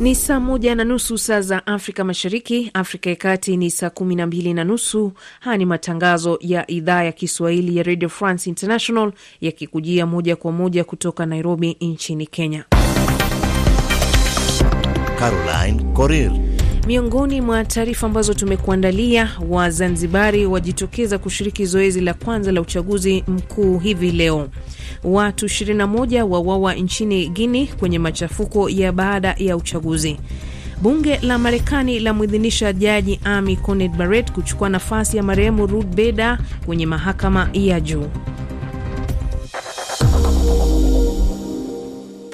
Ni saa moja na nusu saa za Afrika Mashariki, Afrika ya Kati ni saa kumi na mbili na nusu. Haya ni matangazo ya idhaa ya Kiswahili ya Radio France International yakikujia moja kwa moja kutoka Nairobi nchini Kenya. Caroline Coril Miongoni mwa taarifa ambazo tumekuandalia, Wazanzibari wajitokeza kushiriki zoezi la kwanza la uchaguzi mkuu hivi leo. Watu 21 wawawa nchini Guinea kwenye machafuko ya baada ya uchaguzi. Bunge la Marekani lamwidhinisha jaji Amy Coney Barrett kuchukua nafasi ya marehemu Ruth Bader kwenye mahakama ya juu.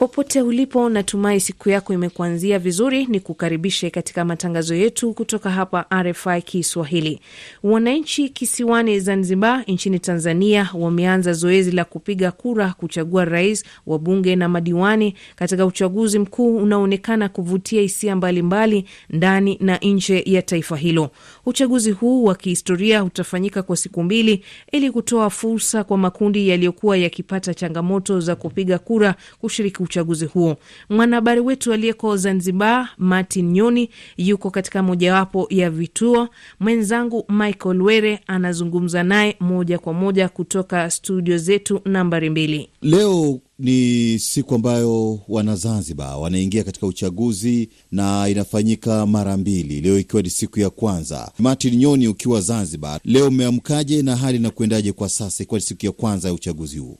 Popote ulipo, natumai siku yako imekuanzia vizuri. Ni kukaribishe katika matangazo yetu kutoka hapa RFI Kiswahili. Wananchi kisiwani Zanzibar nchini Tanzania wameanza zoezi la kupiga kura kuchagua rais, wabunge na madiwani katika uchaguzi mkuu unaoonekana kuvutia hisia mbalimbali ndani na nje ya taifa hilo. Uchaguzi huu wa kihistoria utafanyika kwa siku mbili ili kutoa fursa kwa makundi yaliyokuwa yakipata changamoto za kupiga kura kushiriki uchaguzi huo. Mwanahabari wetu aliyeko Zanzibar, Martin Nyoni, yuko katika mojawapo ya vituo. Mwenzangu Michael Were anazungumza naye moja kwa moja kutoka studio zetu nambari mbili. Leo ni siku ambayo Wanazanzibar wanaingia katika uchaguzi na inafanyika mara mbili, leo ikiwa ni siku ya kwanza. Martin Nyoni, ukiwa Zanzibar, leo mmeamkaje na hali inakuendaje kwa sasa, ikiwa ni siku ya kwanza ya uchaguzi huu?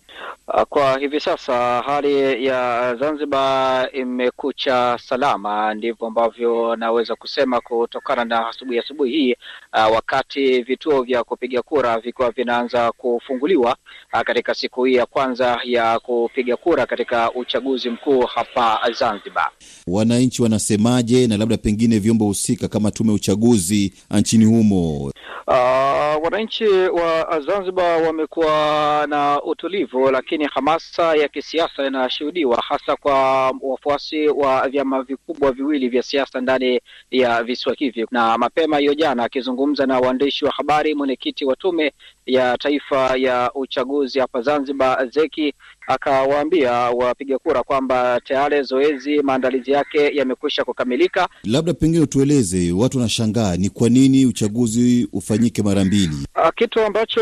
Kwa hivi sasa hali ya Zanzibar imekucha salama, ndivyo ambavyo naweza kusema kutokana na asubuhi asubuhi hii, uh, wakati vituo vya kupiga kura vikiwa vinaanza kufunguliwa uh, katika siku hii ya kwanza ya kupiga kura katika uchaguzi mkuu hapa Zanzibar. Wananchi wanasemaje, na labda pengine vyombo husika kama tume ya uchaguzi nchini humo? Uh, wananchi wa Zanzibar wamekuwa na utulivu, lakini hamasa ya kisiasa inashuhudiwa hasa kwa wafuasi wa vyama vikubwa viwili vya siasa ndani ya visiwa hivi. Na mapema hiyo jana, akizungumza na waandishi wa habari, mwenyekiti wa tume ya taifa ya uchaguzi hapa Zanzibar Zeki akawaambia wapiga kura kwamba tayari zoezi maandalizi yake yamekwisha kukamilika. Labda pengine utueleze, watu wanashangaa ni kwa nini uchaguzi ufanyike mara mbili, kitu ambacho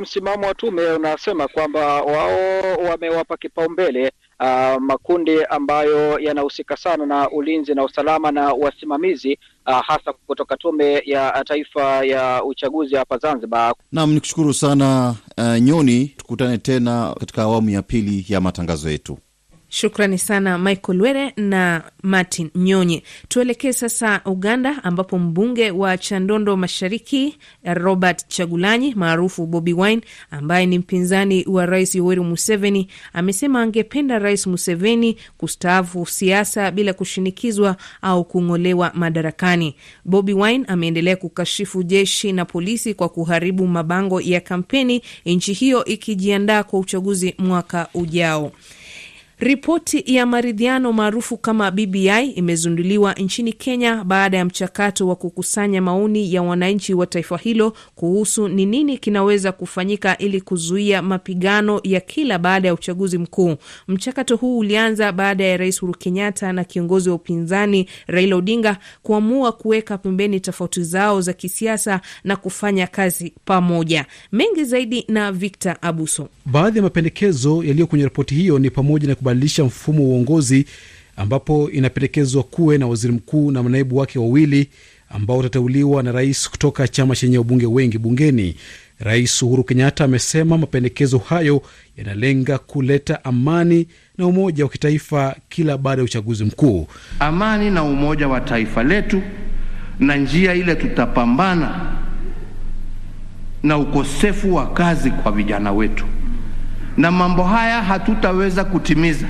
msimamo wa tume unasema kwamba wao wamewapa kipaumbele Uh, makundi ambayo yanahusika sana na ulinzi na usalama na wasimamizi uh, hasa kutoka tume ya taifa ya uchaguzi hapa Zanzibar. Naam, nikushukuru sana uh, Nyoni, tukutane tena katika awamu ya pili ya matangazo yetu. Shukrani sana Michael Were na Martin Nyonye. Tuelekee sasa Uganda, ambapo mbunge wa Chandondo Mashariki Robert Chagulanyi maarufu Bobi Wine, ambaye ni mpinzani wa Rais Yoweri Museveni, amesema angependa Rais Museveni kustaafu siasa bila kushinikizwa au kung'olewa madarakani. Bobi Wine ameendelea kukashifu jeshi na polisi kwa kuharibu mabango ya kampeni, nchi hiyo ikijiandaa kwa uchaguzi mwaka ujao. Ripoti ya maridhiano maarufu kama BBI imezinduliwa nchini Kenya baada ya mchakato wa kukusanya maoni ya wananchi wa taifa hilo kuhusu ni nini kinaweza kufanyika ili kuzuia mapigano ya kila baada ya uchaguzi mkuu. Mchakato huu ulianza baada ya Rais Uhuru Kenyatta na kiongozi wa upinzani Raila Odinga kuamua kuweka pembeni tofauti zao za kisiasa na kufanya kazi pamoja. Mengi zaidi na Victor Abuso. Baadhi ya mapendekezo yaliyo kwenye ripoti hiyo ni pamoja na kubadilisha mfumo wa uongozi ambapo inapendekezwa kuwe na waziri mkuu na manaibu wake wawili ambao watateuliwa na rais kutoka chama chenye wabunge wengi bungeni. Rais Uhuru Kenyatta amesema mapendekezo hayo yanalenga kuleta amani na umoja wa kitaifa kila baada ya uchaguzi mkuu. Amani na umoja wa taifa letu, na njia ile tutapambana na ukosefu wa kazi kwa vijana wetu na mambo haya hatutaweza kutimiza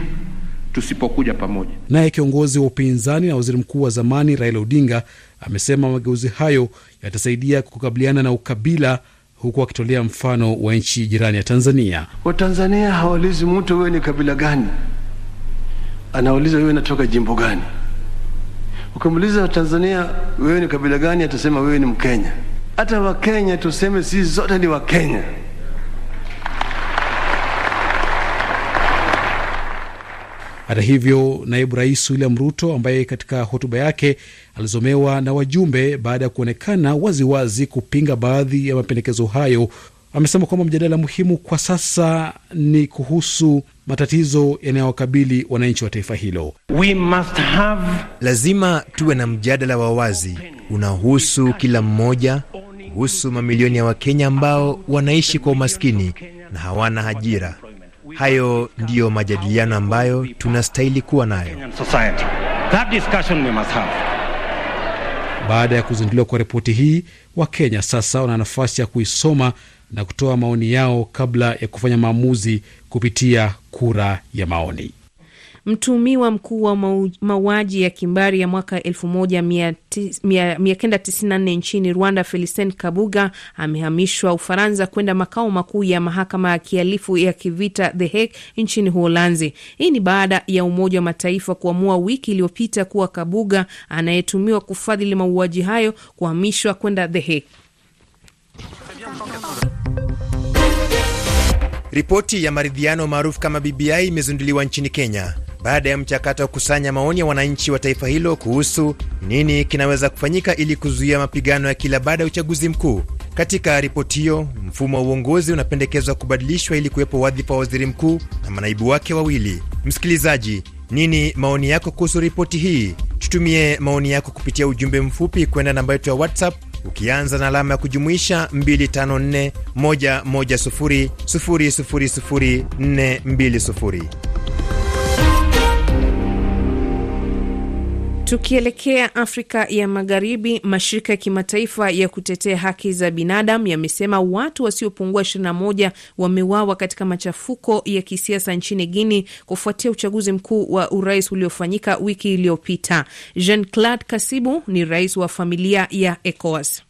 tusipokuja pamoja. Naye kiongozi wa upinzani na waziri mkuu wa zamani Raila Odinga amesema mageuzi hayo yatasaidia kukabiliana na ukabila, huku akitolea mfano wa nchi jirani ya Tanzania. Watanzania hawaulizi mtu wewe ni kabila gani, anauliza wewe natoka jimbo gani. Ukimuuliza Watanzania wewe ni kabila gani, atasema wewe ni Mkenya. Hata Wakenya tuseme sisi zote ni Wakenya. Hata hivyo, naibu rais William Ruto ambaye katika hotuba yake alizomewa na wajumbe baada ya kuonekana waziwazi kupinga baadhi ya mapendekezo hayo amesema kwamba mjadala muhimu kwa sasa ni kuhusu matatizo yanayowakabili wananchi wa taifa hilo. We must have... lazima tuwe na mjadala wa wazi unaohusu kila mmoja, kuhusu mamilioni ya Wakenya ambao wanaishi kwa umaskini na hawana ajira. Hayo ndiyo majadiliano ambayo tunastahili kuwa nayo. Baada ya kuzinduliwa kwa ripoti hii, Wakenya sasa wana nafasi ya kuisoma na kutoa maoni yao kabla ya kufanya maamuzi kupitia kura ya maoni. Mtuhumiwa mkuu wa mauaji ya kimbari ya mwaka 1994 nchini Rwanda, Felicien Kabuga amehamishwa Ufaransa kwenda makao makuu ya mahakama ya kihalifu ya kivita The Hague nchini Uholanzi. Hii ni baada ya Umoja wa Mataifa kuamua wiki iliyopita kuwa Kabuga anayetumiwa kufadhili mauaji hayo kuhamishwa kwenda The Hague. Ripoti ya maridhiano maarufu kama BBI imezinduliwa nchini Kenya baada ya mchakato wa kukusanya maoni ya wananchi wa taifa hilo kuhusu nini kinaweza kufanyika ili kuzuia mapigano ya kila baada ya uchaguzi mkuu. Katika ripoti hiyo, mfumo wa uongozi unapendekezwa kubadilishwa ili kuwepo wadhifa wa waziri mkuu na manaibu wake wawili. Msikilizaji, nini maoni yako kuhusu ripoti hii? Tutumie maoni yako kupitia ujumbe mfupi kwenda namba yetu ya WhatsApp ukianza na alama ya kujumuisha 254 110 000 420. Tukielekea Afrika ya Magharibi, mashirika ya kimataifa ya kutetea haki za binadamu yamesema watu wasiopungua 21 wameuawa katika machafuko ya kisiasa nchini Guinea kufuatia uchaguzi mkuu wa urais uliofanyika wiki iliyopita. Jean Claude Kasibu ni rais wa familia ya ECOWAS.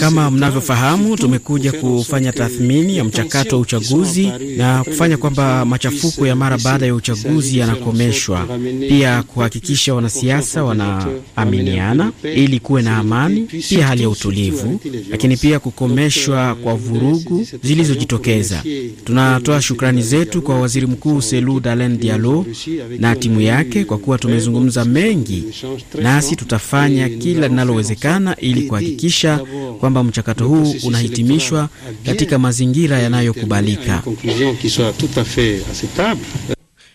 Kama mnavyofahamu, tumekuja kufanya tathmini ya mchakato wa uchaguzi na kufanya kwamba machafuko ya mara baada ya uchaguzi yanakomeshwa, pia kuhakikisha wanasiasa wanaaminiana ili kuwe na amani, pia hali ya utulivu, lakini pia kukomeshwa kwa vurugu zilizojitokeza. Tunatoa shukrani zetu kwa waziri mkuu Selu Dalen Dialo na timu yake kwa kuwa tumezungumza mengi, nasi tutafanya kila linalowezekana ili kuhakikisha kwamba mchakato huu unahitimishwa katika mazingira yanayokubalika.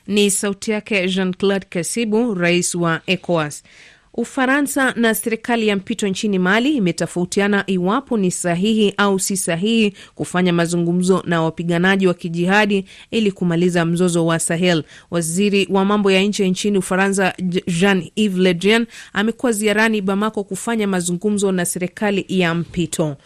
Ni sauti yake Jean Claude Kasibu, rais wa ECOWAS. Ufaransa na serikali ya mpito nchini Mali imetofautiana iwapo ni sahihi au si sahihi kufanya mazungumzo na wapiganaji wa kijihadi ili kumaliza mzozo wa Sahel. Waziri wa mambo ya nje nchini Ufaransa Jean Yves Le Drian amekuwa ziarani Bamako kufanya mazungumzo na serikali ya mpito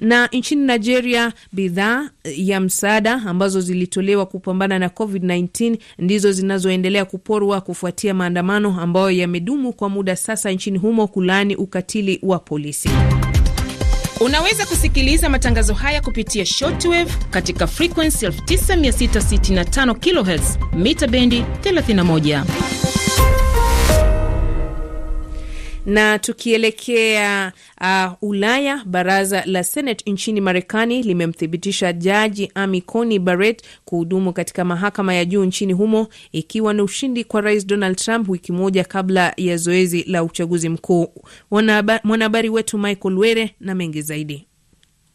na nchini Nigeria, bidhaa ya msaada ambazo zilitolewa kupambana na COVID-19 ndizo zinazoendelea kuporwa kufuatia maandamano ambayo yamedumu kwa muda sasa nchini humo kulaani ukatili wa polisi. Unaweza kusikiliza matangazo haya kupitia shortwave katika frequency 9665 kHz mita bendi 31 na tukielekea uh, Ulaya, baraza la Senate nchini Marekani limemthibitisha jaji Amy Coney Barrett kuhudumu katika mahakama ya juu nchini humo, ikiwa ni ushindi kwa rais Donald Trump wiki moja kabla ya zoezi la uchaguzi mkuu. Mwanahabari wetu Michael Were na mengi zaidi.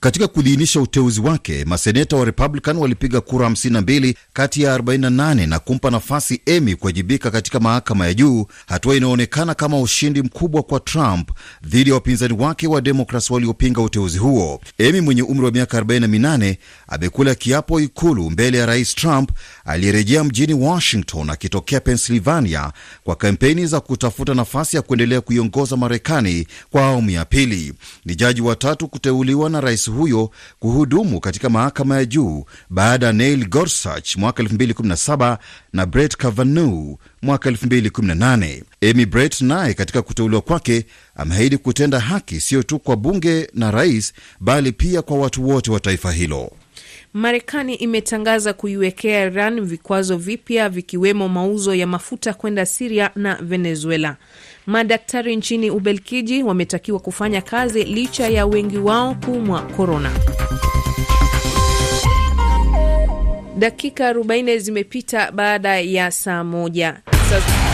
Katika kuidhinisha uteuzi wake, maseneta wa Republican walipiga kura 52 kati ya 48 na kumpa nafasi Amy kuwajibika katika mahakama ya juu, hatua inayoonekana kama ushindi mkubwa kwa Trump dhidi ya wapinzani wake wa Democrats waliopinga uteuzi huo. Amy mwenye umri wa miaka 48 amekula kiapo Ikulu mbele ya rais Trump aliyerejea mjini Washington akitokea Pennsylvania kwa kampeni za kutafuta nafasi ya kuendelea kuiongoza Marekani kwa awamu ya pili. Ni jaji watatu kuteuliwa na rais huyo kuhudumu katika mahakama ya juu baada ya Neil Gorsuch mwaka 2017 na Brett Kavanaugh mwaka 2018. Amy Brett naye katika kuteuliwa kwake ameahidi kutenda haki sio tu kwa bunge na rais, bali pia kwa watu wote wa taifa hilo. Marekani imetangaza kuiwekea Iran vikwazo vipya vikiwemo mauzo ya mafuta kwenda Siria na Venezuela. Madaktari nchini Ubelgiji wametakiwa kufanya kazi licha ya wengi wao kuumwa korona. Dakika 40 zimepita baada ya saa moja. Sasa...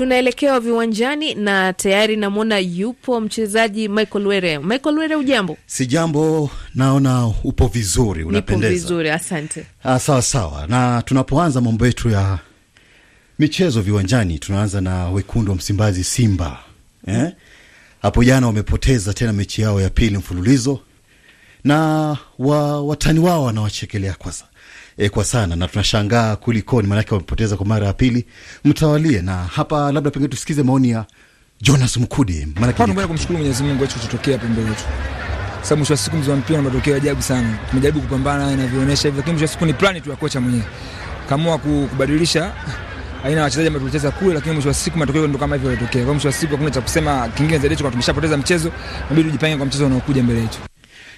tunaelekewa viwanjani na tayari namwona yupo mchezaji Michael Were. Michael Were, ujambo? Si jambo, naona upo vizuri, unapendeza. Nipo vizuri, asante. Ah, sawa sawa, na tunapoanza mambo yetu ya michezo viwanjani, tunaanza na wekundu wa Msimbazi, Simba eh? Hapo jana wamepoteza tena mechi yao ya pili mfululizo na wa, watani wao wanawachekelea kwa, e, kwa sana na tunashangaa kulikoni, maanake wamepoteza kwa mara ya pili mtawalie. Na hapa labda pengine tusikize maoni ya Jonas Mkude. Maanake kumshukuru Mwenyezi Mungu hicho pembe yetu, sababu mwisho wa siku mzee wa mpira na matokeo ajabu sana. Tumejaribu kupambana na vionyesha hivyo, lakini mwisho wa siku ni plani tu ya kocha mwenyewe kaamua kubadilisha aina ya wachezaji ambao tulicheza kule, lakini mwisho wa siku matokeo ndio kama hivyo yalitokea. Kwa mwisho wa siku hakuna cha kusema kingine zaidi, kwa tumeshapoteza mchezo, inabidi tujipange kwa mchezo unaokuja mbele yetu.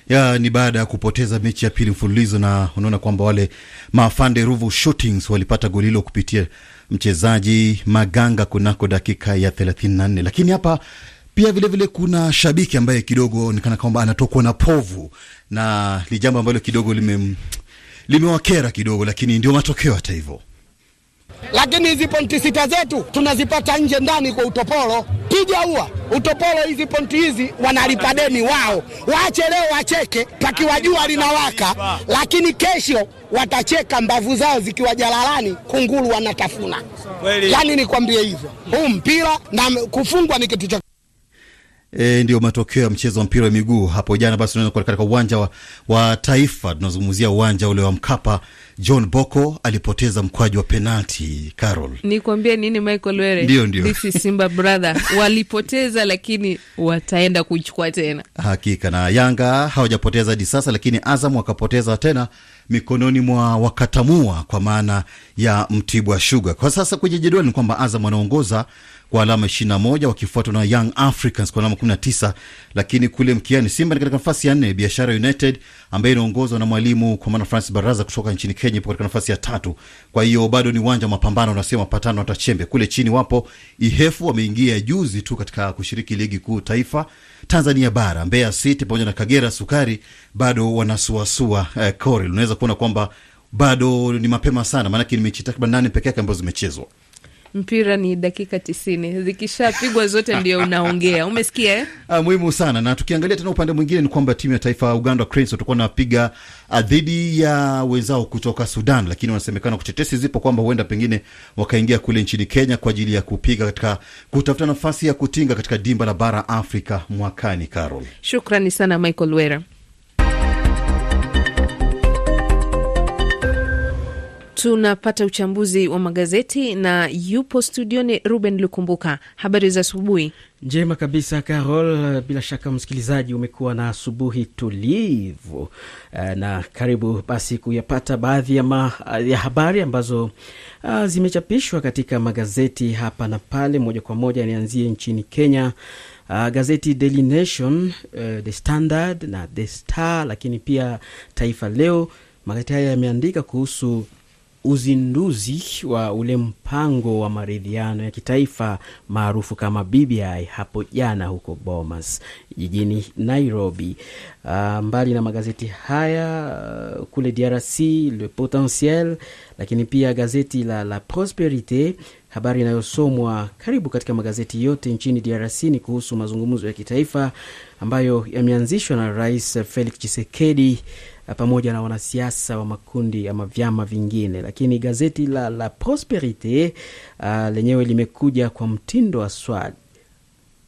Ya, ni baada ya kupoteza mechi ya pili mfululizo, na unaona kwamba wale maafande Ruvu Shootings walipata goli hilo kupitia mchezaji Maganga kunako dakika ya 34, lakini hapa pia vilevile vile kuna shabiki ambaye kidogo nikana kwamba anatokwa na povu na ni jambo ambalo kidogo lime limewakera kidogo, lakini ndio matokeo hata hivyo lakini hizi pointi sita zetu tunazipata nje ndani kwa utopolo. Piga ua utopolo, hizi pointi hizi wanalipa deni wao. Waache leo wacheke, pakiwa jua linawaka, lakini kesho watacheka mbavu zao zikiwa jalalani, kunguru wanatafuna. Yani nikwambie hivyo, huu mpira na kufungwa ni kitu cha E, ndio matokeo ya mchezo wa mpira wa miguu hapo jana. Basi unaweza katika uwanja wa, wa Taifa, tunazungumzia uwanja ule wa Mkapa. John Boko alipoteza mkwaju wa penalti. Carol, nikwambie nini Michael Were? Ndio, ndio. This is Simba brother walipoteza, lakini wataenda kuichukua tena. Hakika na Yanga hawajapoteza hadi sasa, lakini Azam wakapoteza tena mikononi mwa wakatamua kwa maana ya Mtibwa Sugar. Kwa sasa kwenye jedwali ni kwamba Azam wanaongoza kwa alama ishirini na moja wakifuatwa na Young Africans kwa alama kumi na tisa lakini kule mkiani Simba ni katika nafasi ya nne. Biashara United ambayo inaongozwa na mwalimu kwa maana Francis Baraza kutoka nchini Kenya ipo katika nafasi ya tatu. Kwa hiyo bado ni uwanja wa mapambano, unasema mapatano watachembe. Kule chini wapo Ihefu wameingia juzi tu katika kushiriki ligi kuu taifa Tanzania bara. Mbeya City pamoja na Kagera Sukari bado wanasuasua eh, Koril. Unaweza kuona kwamba bado ni mapema sana, maanake ni mechi takriban nane peke yake ambazo zimechezwa. Mpira ni dakika tisini zikishapigwa zote ndio unaongea. Umesikia eh? Ah, muhimu sana. Na tukiangalia tena upande mwingine ni kwamba timu ya taifa ya Uganda Cranes watakuwa napiga dhidi ya wenzao kutoka Sudan, lakini wanasemekana kutetesi zipo kwamba huenda pengine wakaingia kule nchini Kenya kwa ajili ya kupiga katika kutafuta nafasi ya kutinga katika dimba la bara Afrika mwakani. Carol, shukrani sana Michael Wera. Tunapata uchambuzi wa magazeti na yupo studioni Ruben Lukumbuka. Habari za asubuhi. Njema kabisa Carol, bila shaka msikilizaji umekuwa na asubuhi tulivu, na karibu basi kuyapata baadhi ya, ma, ya habari ambazo uh, zimechapishwa katika magazeti hapa na pale. Moja kwa moja nianzie nchini Kenya. Uh, gazeti Daily Nation, uh, The Standard na The Star, lakini pia Taifa Leo, magazeti haya yameandika kuhusu uzinduzi wa ule mpango wa maridhiano ya kitaifa maarufu kama BBI hapo jana huko Bomas jijini Nairobi. Uh, mbali na magazeti haya uh, kule DRC Le Potentiel, lakini pia gazeti la La Prosperite, habari inayosomwa karibu katika magazeti yote nchini DRC ni kuhusu mazungumzo ya kitaifa ambayo yameanzishwa na Rais Felix Tshisekedi pamoja na wanasiasa wa makundi ama vyama vingine, lakini gazeti la La Prosperite uh, lenyewe limekuja kwa mtindo wa swali: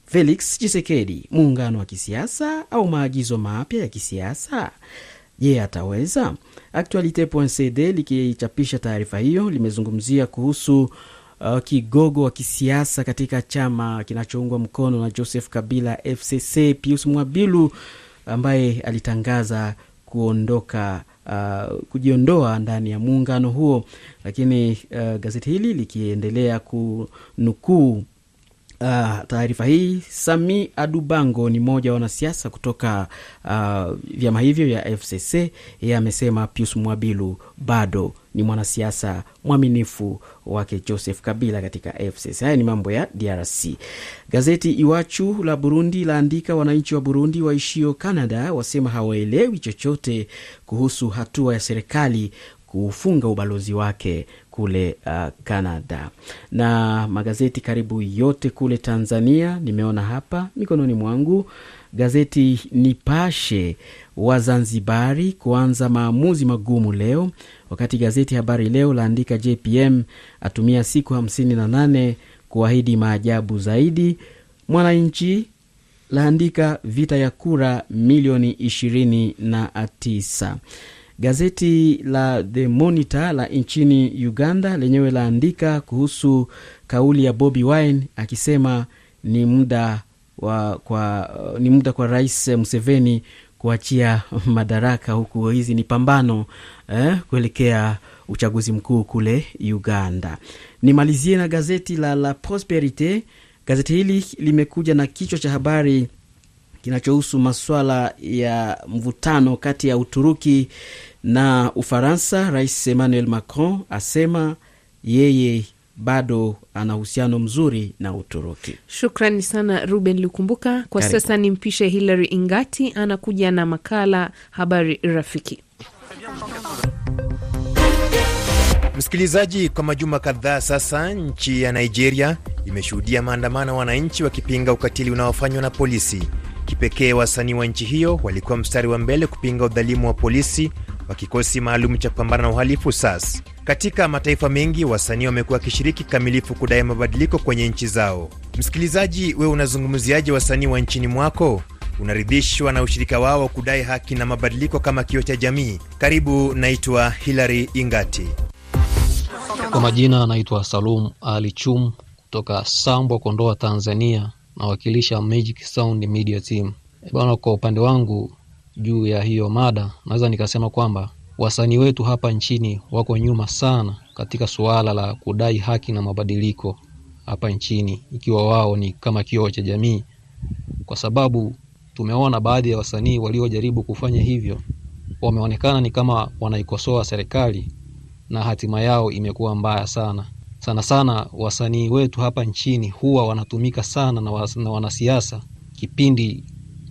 Felix Chisekedi, muungano wa kisiasa au maagizo mapya ya kisiasa? Je, ataweza? Actualite.cd likichapisha taarifa hiyo limezungumzia kuhusu uh, kigogo wa kisiasa katika chama kinachoungwa mkono na Joseph Kabila FCC, Pius Mwabilu ambaye alitangaza kuondoka uh, kujiondoa ndani ya muungano huo, lakini uh, gazeti hili likiendelea kunukuu Uh, taarifa hii. Sami Adubango ni mmoja wa wanasiasa kutoka uh, vyama hivyo ya FCC. Yeye amesema Pius Mwabilu bado ni mwanasiasa mwaminifu wake Joseph Kabila katika FCC. Haya ni mambo ya DRC. Gazeti Iwachu la Burundi laandika wananchi wa Burundi waishio Canada wasema hawaelewi chochote kuhusu hatua ya serikali kufunga ubalozi wake kule uh, Canada. Na magazeti karibu yote kule Tanzania nimeona hapa mikononi mwangu. Gazeti Nipashe, Wazanzibari kuanza maamuzi magumu leo, wakati gazeti Habari Leo laandika JPM atumia siku 58 kuahidi maajabu zaidi. Mwananchi laandika vita ya kura milioni 29. Gazeti la The Monitor la nchini Uganda lenyewe laandika kuhusu kauli ya Bobi Wine akisema ni muda wa kwa, ni muda kwa Rais Museveni kuachia madaraka, huku hizi ni pambano eh, kuelekea uchaguzi mkuu kule Uganda. Nimalizie na gazeti la La Prosperite. Gazeti hili limekuja na kichwa cha habari kinachohusu maswala ya mvutano kati ya Uturuki na Ufaransa. Rais Emmanuel Macron asema yeye bado ana uhusiano mzuri na Uturuki. Shukrani sana Ruben Lukumbuka. Kwa Karibu. sasa nimpishe Hilary Ingati anakuja na makala Habari Rafiki. Msikilizaji, kwa majuma kadhaa sasa, nchi ya Nigeria imeshuhudia maandamano ya wananchi wakipinga ukatili unaofanywa na polisi. Kipekee wasanii wa nchi hiyo walikuwa mstari wa mbele kupinga udhalimu wa polisi wa kikosi maalum cha kupambana na uhalifu SAS. Katika mataifa mengi, wasanii wamekuwa wakishiriki kikamilifu kudai mabadiliko kwenye nchi zao. Msikilizaji, wewe unazungumziaje wasanii wa nchini mwako? Unaridhishwa na ushirika wao wa kudai haki na mabadiliko kama kioo cha jamii? Karibu, naitwa Hilary Ingati. Kwa majina anaitwa Salum Ali Chum kutoka Sambwa, Kondoa, Tanzania, nawakilisha Magic Sound Media Team. E bwana, kwa upande wangu juu ya hiyo mada, naweza nikasema kwamba wasanii wetu hapa nchini wako nyuma sana katika suala la kudai haki na mabadiliko hapa nchini, ikiwa wao ni kama kioo cha jamii, kwa sababu tumeona baadhi ya wasanii waliojaribu kufanya hivyo wameonekana ni kama wanaikosoa serikali na hatima yao imekuwa mbaya sana sana sana. Wasanii wetu hapa nchini huwa wanatumika sana na, was, na wanasiasa kipindi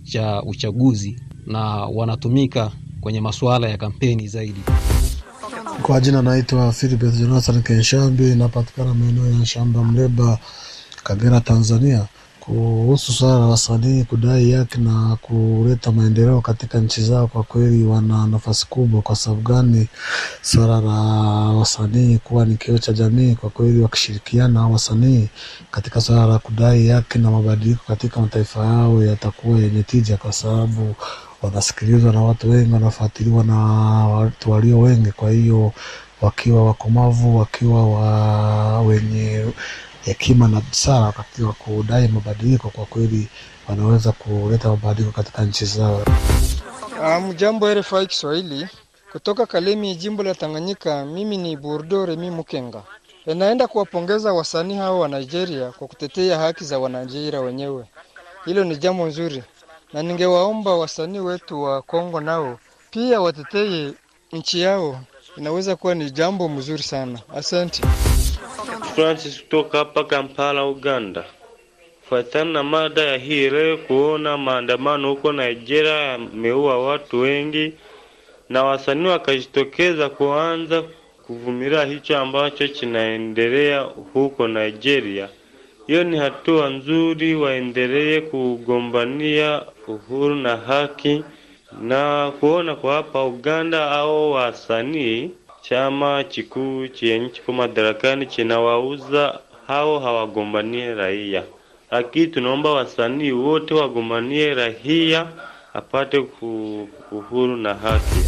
cha uchaguzi na wanatumika kwenye masuala ya kampeni zaidi. Kwa jina naitwa Philibert Jonathan Kenshambi, napatikana maeneo ya Shamba Mleba, Kagera, Tanzania. Kuhusu swala la wasanii kudai haki na kuleta maendeleo katika nchi zao, kwa kweli wana nafasi kubwa. Kwa sababu gani? Swala la wasanii kuwa ni kioo cha jamii, kwa kweli wakishirikiana wasanii katika swala la kudai haki na mabadiliko katika mataifa yao yatakuwa yenye tija, kwa sababu wanasikilizwa na watu wengi, wanafuatiliwa na watu walio wengi. Kwa hiyo wakiwa wakomavu, wakiwa wa wenye hekima na busara katika kudai mabadiliko, kwa kweli wanaweza kuleta mabadiliko katika nchi zao. Mjambo RFI Kiswahili kutoka Kalemi, jimbo la Tanganyika. Mimi ni Burdo Remi Mukenga. Naenda kuwapongeza wasanii hao wa Nigeria kwa kutetea haki za Wanigeria wenyewe. Hilo ni jambo nzuri, na ningewaomba wasanii wetu wa Kongo nao pia watetee nchi yao. Inaweza kuwa ni jambo mzuri sana. Asante. Francis kutoka hapa Kampala, Uganda. Fuatana na mada ya hii leo, kuona maandamano huko Nigeria yameua watu wengi na wasanii wakajitokeza kuanza kuvumilia hicho ambacho kinaendelea huko Nigeria. Hiyo ni hatua nzuri, waendelee kugombania uhuru na haki, na kuona kwa hapa Uganda au wasanii chama kikuu chenye kiko madarakani chinawauza hao hawagombanie raia, lakini tunaomba wasanii wote wagombanie raia apate uhuru na haki.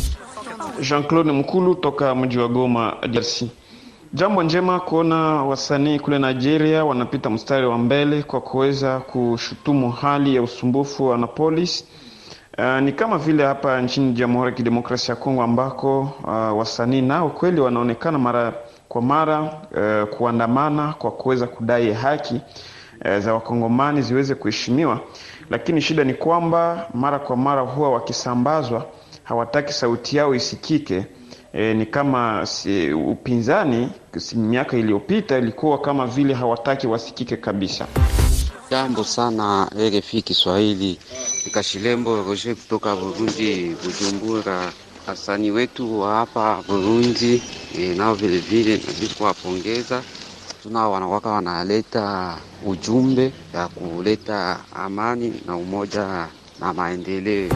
Jean-Claude Mkulu toka mji wa Goma, DRC. Jambo njema kuona wasanii kule Nigeria wanapita mstari wa mbele kwa kuweza kushutumu hali ya usumbufu wa na polisi. Uh, ni kama vile hapa nchini Jamhuri ya Kidemokrasia ya Kongo ambako uh, wasanii nao kweli wanaonekana mara kwa mara uh, kuandamana kwa kuweza kudai haki uh, za wakongomani ziweze kuheshimiwa, lakini shida ni kwamba mara kwa mara huwa wakisambazwa, hawataki sauti yao isikike. E, ni kama si, upinzani si, miaka iliyopita ilikuwa kama vile hawataki wasikike kabisa. Jambo sana RFI Kiswahili, Kashilembo Roger kutoka Burundi, Bujumbura. Asani wetu wa hapa Burundi e, nao vilevile nabidi kuwapongeza, tunao wanawaka wanaleta ujumbe ya kuleta amani na umoja na maendeleo.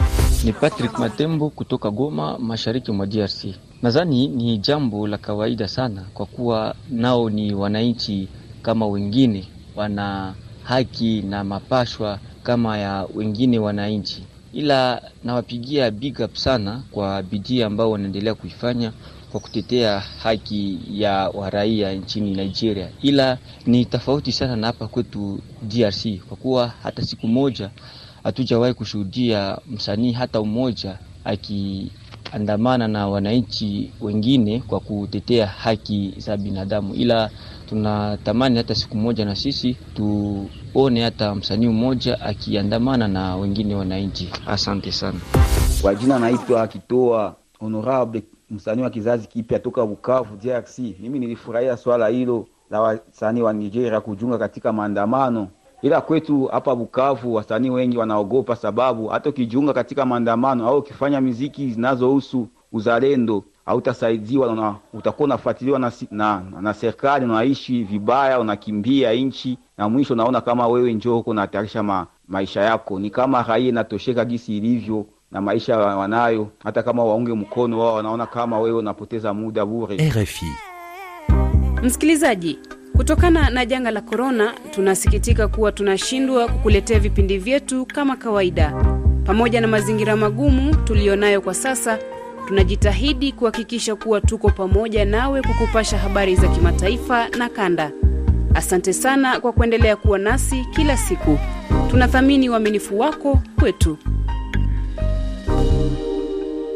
Ni Patrick Matembo kutoka Goma, mashariki mwa DRC. Nadhani ni jambo la kawaida sana, kwa kuwa nao ni wananchi kama wengine, wana haki na mapashwa kama ya wengine wananchi, ila nawapigia big up sana kwa bidii ambao wanaendelea kuifanya kwa kutetea haki ya waraia nchini Nigeria, ila ni tofauti sana na hapa kwetu DRC, kwa kuwa hata siku moja hatujawahi kushuhudia msanii hata mmoja akiandamana na wananchi wengine kwa kutetea haki za binadamu, ila tunatamani hata siku moja na sisi tuone hata msanii mmoja akiandamana na wengine wananchi. Asante sana. Kwa jina naitwa Kitoa Honorable, msanii wa kizazi kipya toka Bukavu, DRC. Mimi nilifurahia swala hilo la wasanii wa Nigeria kujunga katika maandamano, ila kwetu hapa Bukavu wasanii wengi wanaogopa, sababu hata ukijiunga katika maandamano au ukifanya miziki zinazohusu uzalendo hautasaidiwa na utakuwa unafuatiliwa na, na, na serikali, unaishi vibaya, unakimbia nchi na mwisho unaona kama wewe njoo huko unahatarisha ma, maisha yako. Ni kama raia inatosheka gisi ilivyo na maisha wanayo, hata kama waunge mkono wao wanaona kama wewe unapoteza muda bure. RFI. Msikilizaji, kutokana na janga la korona, tunasikitika kuwa tunashindwa kukuletea vipindi vyetu kama kawaida. Pamoja na mazingira magumu tuliyonayo kwa sasa tunajitahidi kuhakikisha kuwa tuko pamoja nawe kukupasha habari za kimataifa na kanda. Asante sana kwa kuendelea kuwa nasi kila siku. Tunathamini uaminifu wako kwetu.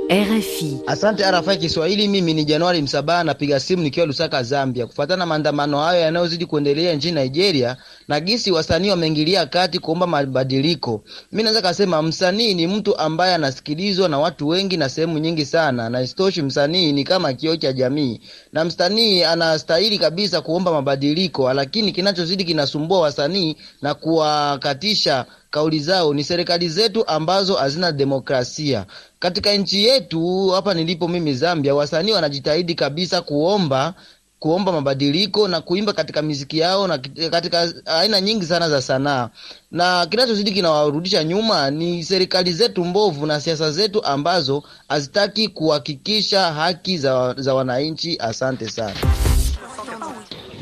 RFI. Asante RFI Kiswahili. Mimi ni Januari Msabaha, napiga simu nikiwa Lusaka, Zambia, kufuatana na maandamano hayo yanayozidi kuendelea nchini Nigeria na gisi wasanii wameingilia kati kuomba mabadiliko. Mi naweza kasema msanii ni mtu ambaye anasikilizwa na watu wengi na sehemu nyingi sana, na isitoshi, msanii ni kama kioo cha jamii, na msanii anastahili kabisa kuomba mabadiliko, lakini kinachozidi kinasumbua wasanii na kuwakatisha kauli zao ni serikali zetu ambazo hazina demokrasia. Katika nchi yetu hapa nilipo mimi Zambia, wasanii wanajitahidi kabisa kuomba kuomba mabadiliko na kuimba katika miziki yao na katika aina nyingi sana za sanaa, na kinachozidi kinawarudisha nyuma ni serikali zetu mbovu na siasa zetu ambazo hazitaki kuhakikisha haki za, za wananchi. Asante sana.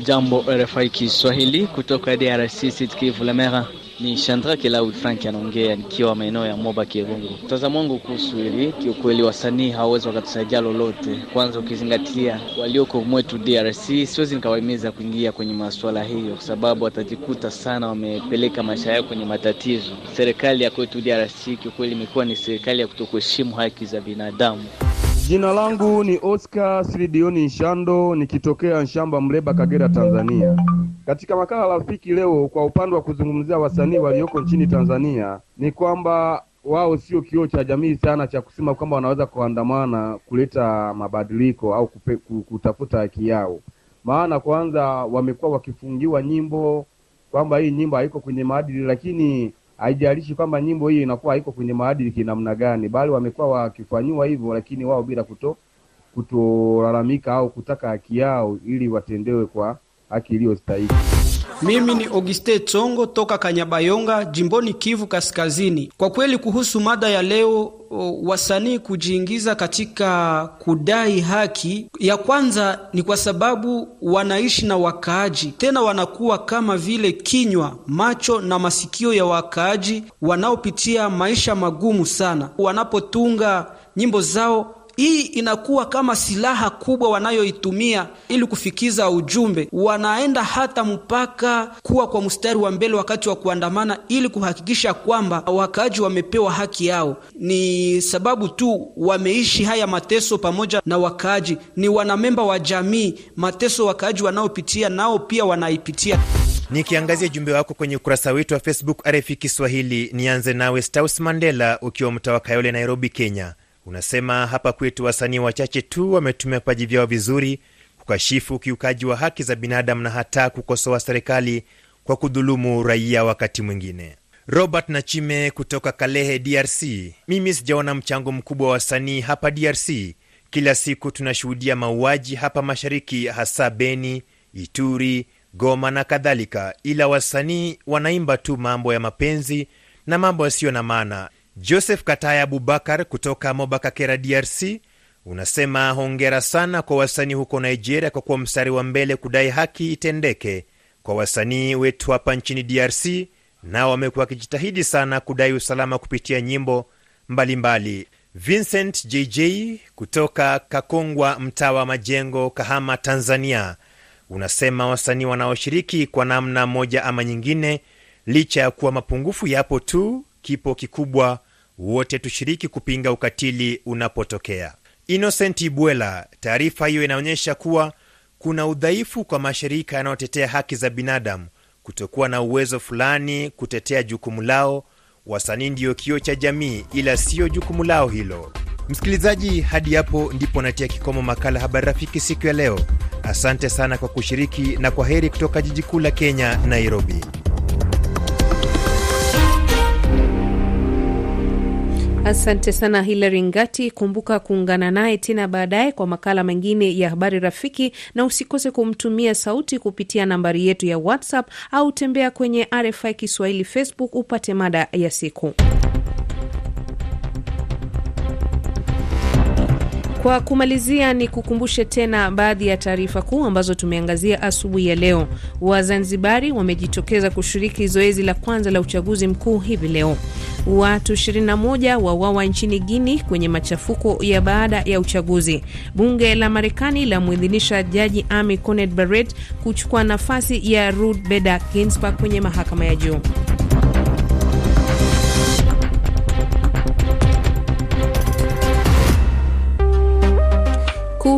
Jambo RFI Kiswahili kutoka DRC Sud Kivu Lemera. Ni Shandrake Laud Frank anaongea nikiwa maeneo ya Moba Kirungu. Mtazamo wangu kuhusu hili, kiukweli wasanii hawawezi wakatusaidia lolote. Kwanza ukizingatia walioko mwetu DRC, siwezi nikawahimiza kuingia kwenye masuala hiyo, kwa sababu watajikuta sana wamepeleka maisha yao kwenye matatizo. Serikali ya kwetu DRC kiukweli imekuwa ni serikali ya kutokuheshimu haki za binadamu. Jina langu ni Oscar Silidioni Nshando nikitokea Nshamba, Mleba, Kagera, Tanzania. Katika makala rafiki leo, kwa upande wa kuzungumzia wasanii walioko nchini Tanzania, ni kwamba wao sio kioo cha jamii sana cha kusema kwamba wanaweza kuandamana kuleta mabadiliko au kupe, kutafuta haki yao. Maana kwanza wamekuwa wakifungiwa nyimbo kwamba hii nyimbo haiko kwenye maadili, lakini haijalishi kwamba nyimbo hii inakuwa haiko kwenye maadili kinamna gani, bali wamekuwa wakifanyiwa hivyo, lakini wao bila kuto kutolalamika au kutaka haki yao ili watendewe kwa haki iliyostahili. Mimi ni Auguste Tsongo toka Kanyabayonga, jimboni Kivu Kaskazini. Kwa kweli, kuhusu mada ya leo, wasanii kujiingiza katika kudai haki, ya kwanza ni kwa sababu wanaishi na wakaaji, tena wanakuwa kama vile kinywa, macho na masikio ya wakaaji wanaopitia maisha magumu sana. Wanapotunga nyimbo zao hii inakuwa kama silaha kubwa wanayoitumia ili kufikiza ujumbe. Wanaenda hata mpaka kuwa kwa mstari wa mbele wakati wa kuandamana, ili kuhakikisha kwamba wakaaji wamepewa haki yao. Ni sababu tu wameishi haya mateso pamoja na wakaaji, ni wanamemba wa jamii. Mateso wakaaji wanaopitia nao pia wanaipitia. Nikiangazia jumbe wako kwenye ukurasa wetu wa Facebook RFI Kiswahili. Nianze nawe Staus Mandela ukiwa mtaa wa Kayole, Nairobi, Kenya. Unasema hapa kwetu wasanii wachache tu wametumia vipaji vyao vizuri kukashifu ukiukaji wa haki za binadamu na hata kukosoa serikali kwa kudhulumu raia wakati mwingine. Robert Nachime kutoka Kalehe, DRC. Mimi sijaona mchango mkubwa wa wasanii hapa DRC. Kila siku tunashuhudia mauaji hapa mashariki, hasa Beni, Ituri, Goma na kadhalika, ila wasanii wanaimba tu mambo ya mapenzi na mambo yasiyo na maana. Joseph Kataya Abubakar kutoka Mobakakera, DRC, unasema hongera sana kwa wasanii huko Nigeria kwa kuwa mstari wa mbele kudai haki itendeke kwa wasanii wetu hapa nchini DRC. Nao wamekuwa wakijitahidi sana kudai usalama kupitia nyimbo mbalimbali mbali. Vincent JJ kutoka Kakongwa, mtaa wa Majengo, Kahama, Tanzania, unasema wasanii wanaoshiriki kwa namna moja ama nyingine, licha ya kuwa mapungufu yapo tu, kipo kikubwa, wote tushiriki kupinga ukatili unapotokea. Innocent Ibwela, taarifa hiyo inaonyesha kuwa kuna udhaifu kwa mashirika yanayotetea haki za binadamu kutokuwa na uwezo fulani kutetea jukumu lao. Wasanii ndiyo kioo cha jamii, ila siyo jukumu lao hilo. Msikilizaji, hadi hapo ndipo natia kikomo makala Habari Rafiki siku ya leo. Asante sana kwa kushiriki na kwa heri kutoka jiji kuu la Kenya, Nairobi. Asante sana Hilary Ngati. Kumbuka kuungana naye tena baadaye kwa makala mengine ya habari rafiki, na usikose kumtumia sauti kupitia nambari yetu ya WhatsApp au tembea kwenye RFI Kiswahili Facebook upate mada ya siku. Kwa kumalizia, ni kukumbushe tena baadhi ya taarifa kuu ambazo tumeangazia asubuhi ya leo. Wazanzibari wamejitokeza kushiriki zoezi la kwanza la uchaguzi mkuu hivi leo. Watu 21 wawawa nchini Guini kwenye machafuko ya baada ya uchaguzi. Bunge la Marekani lamwidhinisha jaji Amy Coney Barrett kuchukua nafasi ya Ruth Bader Ginsburg kwenye mahakama ya juu.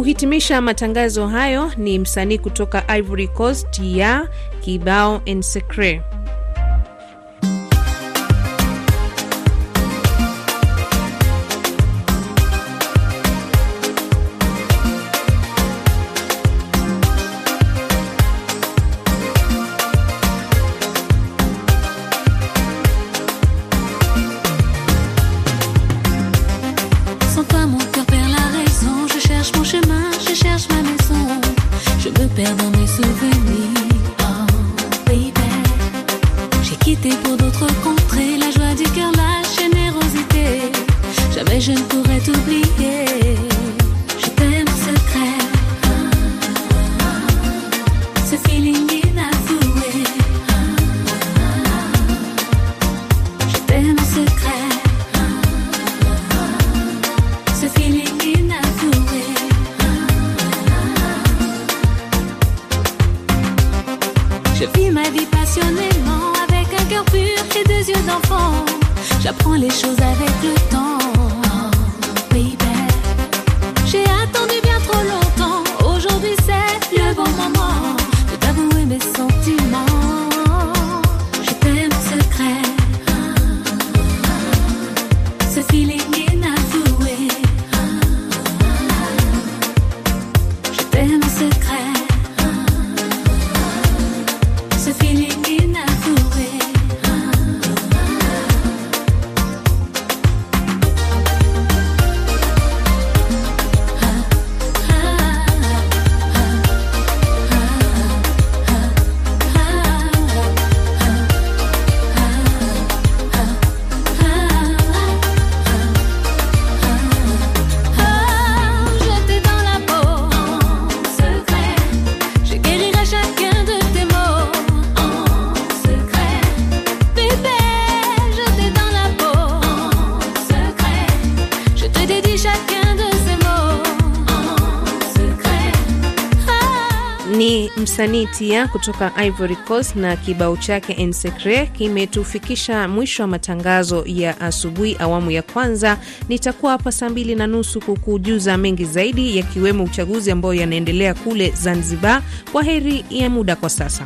Kuhitimisha matangazo hayo ni msanii kutoka Ivory Coast ya kibao en Je vis ma vie passionnément avec un cœur pur et deux yeux d'enfant. J'apprends les choses avec le temps. Msanii Tia kutoka Ivory Coast na kibao chake En Secret kimetufikisha mwisho wa matangazo ya asubuhi awamu ya kwanza. Nitakuwa hapa saa mbili na nusu kukujuza mengi zaidi, yakiwemo uchaguzi ambao yanaendelea kule Zanzibar. Kwa heri ya muda kwa sasa.